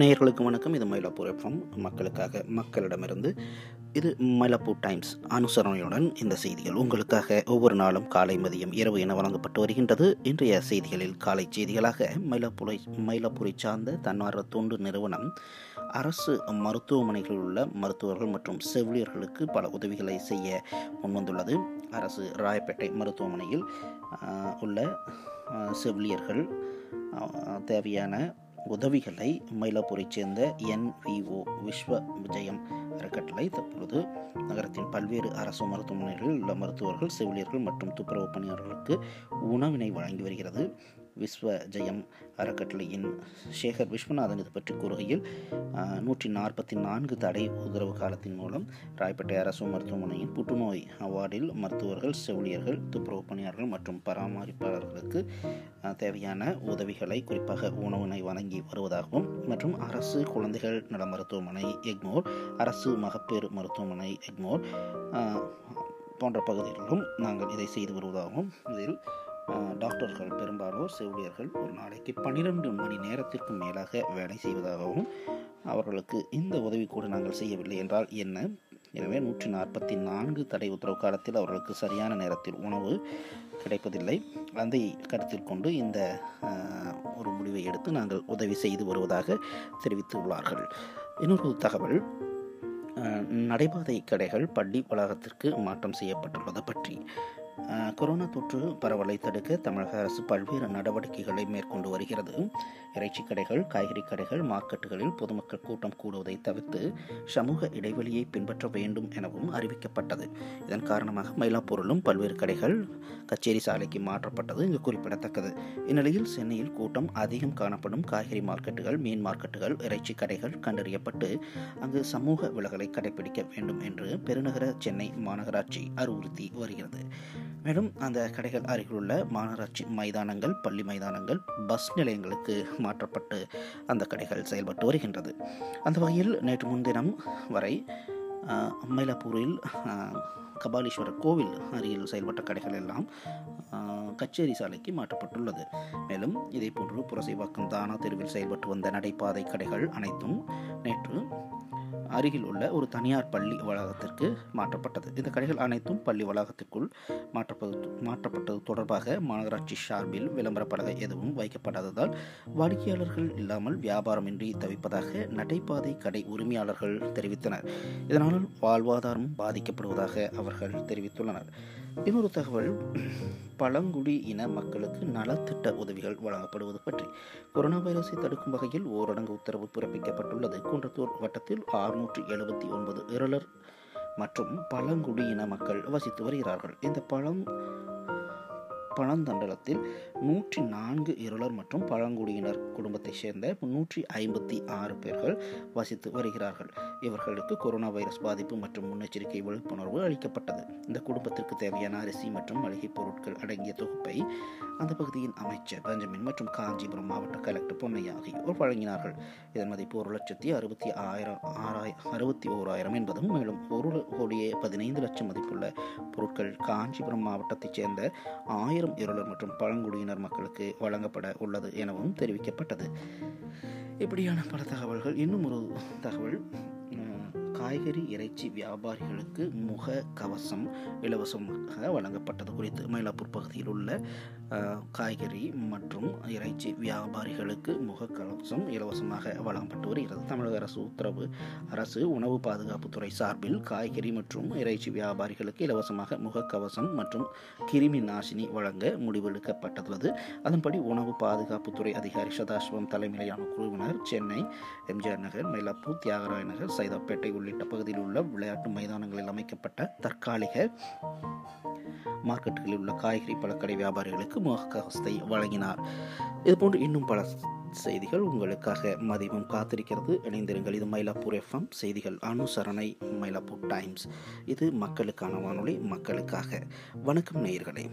நேயர்களுக்கு வணக்கம். இது மயிலாப்பூர் எஃப்எம் மக்களுக்காக மக்களிடமிருந்து இது மயிலாப்பூர் டைம்ஸ் அனுசரணையுடன் இந்த செய்திகள் உங்களுக்காக ஒவ்வொரு நாளும் காலை மதியம் இரவு என வழங்கப்பட்டு வருகின்றது. இன்றைய செய்திகளில் காலை செய்திகளாக மயிலாப்பூரை மயிலாப்பூரை சார்ந்த தன்னார்வ தொண்டு நிறுவனம் அரசு மருத்துவமனைகளில் உள்ள மருத்துவர்கள் மற்றும் செவிலியர்களுக்கு பல உதவிகளை செய்ய முன்வந்துள்ளது. அரசு ராயப்பேட்டை மருத்துவமனையில் உள்ள செவிலியர்கள் தேவையான உதவிகளை மயிலாப்பூரைச் சேர்ந்த என்விஓ விஸ்வ விஜயம் அறக்கட்டளை தற்பொழுது நகரத்தின் பல்வேறு அரசு மருத்துவமனைகளில் உள்ள மருத்துவர்கள் செவிலியர்கள் மற்றும் துப்புரவு பணியாளர்களுக்கு உணவினை வழங்கி வருகிறது. விஸ்வ ஜெயம் அறக்கட்டளையின் சேகர் விஸ்வநாதன் இது பற்றி கூறுகையில் நூற்றி நாற்பத்தி நான்கு தடை உத்தரவு காலத்தின் மூலம் ராயப்பேட்டை அரசு மருத்துவமனையின் புற்றுநோய் அவார்டில் மருத்துவர்கள் செவிலியர்கள் துப்புரவு பணியாளர்கள் மற்றும் பராமரிப்பாளர்களுக்கு தேவையான உதவிகளை குறிப்பாக உணவினை வழங்கி வருவதாகவும் மற்றும் அரசு குழந்தைகள் நல மருத்துவமனை எக்மோர் அரசு மகப்பேறு மருத்துவமனை எக்மோர் போன்ற பகுதிகளிலும் நாங்கள் இதை செய்து வருவதாகவும் இதில் டாக்டர்கள் பெரும்பாலோர் செவிலியர்கள் ஒரு நாளைக்கு பன்னிரண்டு மணி நேரத்திற்கு மேலாக வேலை செய்வதாகவும் அவர்களுக்கு இந்த உதவி கூட நாங்கள் செய்யவில்லை என்றால் என்ன? எனவே நூற்றி நாற்பத்தி நான்கு தடை உத்தரவு காலத்தில் அவர்களுக்கு சரியான நேரத்தில் உணவு கிடைப்பதில்லை. அதை கருத்தில் கொண்டு இந்த ஒரு முடிவை எடுத்து நாங்கள் உதவி செய்து வருவதாக தெரிவித்துள்ளார்கள் இன்னொரு தகவல் நடைபாதை கடைகள் பள்ளி வளாகத்திற்கு மாற்றம் செய்யப்பட்டுள்ளது பற்றி. கொரோனா தொற்று பரவலை தடுக்க தமிழக அரசு பல்வேறு நடவடிக்கைகளை மேற்கொண்டு வருகிறது. இறைச்சி கடைகள் காய்கறி கடைகள் மார்க்கெட்டுகளில் பொதுமக்கள் கூட்டம் கூடுவதை தவிர்த்து சமூக இடைவெளியை பின்பற்ற வேண்டும் எனவும் அறிவிக்கப்பட்டது. இதன் காரணமாக மயிலாப்பூரிலும் பல்வேறு கடைகள் கச்சேரி சாலைக்கு மாற்றப்பட்டது இங்கு குறிப்பிடத்தக்கது. இந்நிலையில் சென்னையில் கூட்டம் அதிகம் காணப்படும் காய்கறி மார்க்கெட்டுகள் மீன் மார்க்கெட்டுகள் இறைச்சி கடைகள் கண்டறியப்பட்டு அங்கு சமூக விலகலை கடைபிடிக்க வேண்டும் என்று பெருநகர சென்னை மாநகராட்சி அறிவுறுத்தி வருகிறது. மேலும் அந்த கடைகள் அருகிலுள்ள மாநகராட்சி மைதானங்கள் பள்ளி மைதானங்கள் பஸ் நிலையங்களுக்கு மாற்றப்பட்டு அந்த கடைகள் செயல்பட்டு வருகின்றது. அந்த வகையில் நேற்று முன்தினம் வரை அம்மைலாப்பூரில் மயிலாப்பூரில் கபாலீஸ்வரர் கோவில் அருகில் செயல்பட்ட கடைகள் எல்லாம் கச்சேரி சாலைக்கு மாற்றப்பட்டுள்ளது. மேலும் இதேபோன்று புரசைவாக்கம் தானா தெருவில் செயல்பட்டு வந்த நடைபாதை கடைகள் அனைத்தும் நேற்று அருகில் உள்ள ஒரு தனியார் பள்ளி வளாகத்திற்கு மாற்றப்பட்டது. இந்த கடைகள் அனைத்தும் பள்ளி வளாகத்திற்குள் மாற்றப்பது மாற்றப்பட்டது தொடர்பாக மாநகராட்சி சார்பில் விளம்பரப்பட எதுவும் வைக்கப்படாததால் வாடிக்கையாளர்கள் இல்லாமல் வியாபாரமின்றி தவிப்பதாக நடைபாதை கடை உரிமையாளர்கள் தெரிவித்தனர். இதனால் வாழ்வாதாரம் பாதிக்கப்படுவதாக அவர்கள் தெரிவித்துள்ளனர். இன்னொரு தகவல் பழங்குடி இன மக்களுக்கு நலத்திட்ட உதவிகள் வழங்கப்படுவது பற்றி. கொரோனா வைரஸை தடுக்கும் வகையில் ஓரடங்கு உத்தரவு பிறப்பிக்கப்பட்டுள்ளது. குன்றத்தூர் வட்டத்தில் ஆறுநூற்றி எழுபத்தி ஒன்பது இருளர் மற்றும் பழங்குடியின மக்கள் வசித்து வருகிறார்கள். இந்த பழம் பழந்தண்டலத்தில் நூற்றி நான்கு இருளர் மற்றும் பழங்குடியினர் குடும்பத்தைச் சேர்ந்த நூற்றி ஐம்பத்தி ஆறு பேர்கள் வசித்து வருகிறார்கள். இவர்களுக்கு கொரோனா வைரஸ் பாதிப்பு மற்றும் முன்னெச்சரிக்கை விழிப்புணர்வு அளிக்கப்பட்டது. இந்த குடும்பத்திற்கு தேவையான அரிசி மற்றும் மளிகை பொருட்கள் அடங்கிய தொகுப்பை அந்த பகுதியின் அமைச்சர் பெஞ்சமின் மற்றும் காஞ்சிபுரம் மாவட்ட கலெக்டர் பொன்னையா ஆகியோர் வழங்கினார்கள். இதன் மதிப்பு ஒரு லட்சத்தி அறுபத்தி ஆயிரம் ஆறாய் அறுபத்தி ஓராயிரம் என்பதும் மேலும் ஒரு கோடியே பதினைந்து லட்சம் மதிப்புள்ள பொருட்கள் காஞ்சிபுரம் மாவட்டத்தைச் சேர்ந்த ஆயிரம் இருளர் மற்றும் பழங்குடியினர் மக்களுக்கு வழங்கப்பட உள்ளது எனவும் தெரிவிக்கப்பட்டது. இப்படியான பல தகவல்கள் இன்னும் ஒரு தகவல் காய்கறி இறைச்சி வியாபாரிகளுக்கு முக கவசம் இலவசமாக வழங்கப்பட்டது குறித்து மயிலாப்பூர் பகுதியில் உள்ள காய்கறி மற்றும் இறைச்சி வியாபாரிகளுக்கு முகக்கவசம் இலவசமாக வழங்கப்பட்டு வருகிறது. தமிழக அரசு உத்தரவு அரசு உணவு பாதுகாப்புத்துறை சார்பில் காய்கறி மற்றும் இறைச்சி வியாபாரிகளுக்கு இலவசமாக முகக்கவசம் மற்றும் கிருமி நாசினி வழங்க முடிவெடுக்கப்பட்டுள்ளது. அதன்படி உணவு பாதுகாப்புத்துறை அதிகாரி சதாசிவம் தலைமையிலான குழுவினர் சென்னை எம்ஜிஆர் நகர் மயிலாப்பூர் தியாகராய நகர் சைதாப்பேட்டை உள்ளிட்ட பகுதியில் உள்ள விளையாட்டு மைதானங்களில் அமைக்கப்பட்ட தற்காலிக மார்க்கெட்டுகளில் உள்ள காய்கறி பழக்கடை வியாபாரிகளுக்கு முகக்கவசத்தை வழங்கினார். இதுபோன்று இன்னும் பல செய்திகள் உங்களுக்காக மதியம் காத்திருக்கிறது. இணைந்திருங்கள் இது மயிலாப்பூர் எஃப்எம் செய்திகள் அனுசரணை மயிலாப்பூர் டைம்ஸ் இது மக்களுக்கான வானொலி மக்களுக்காக. வணக்கம் நேயர்களே.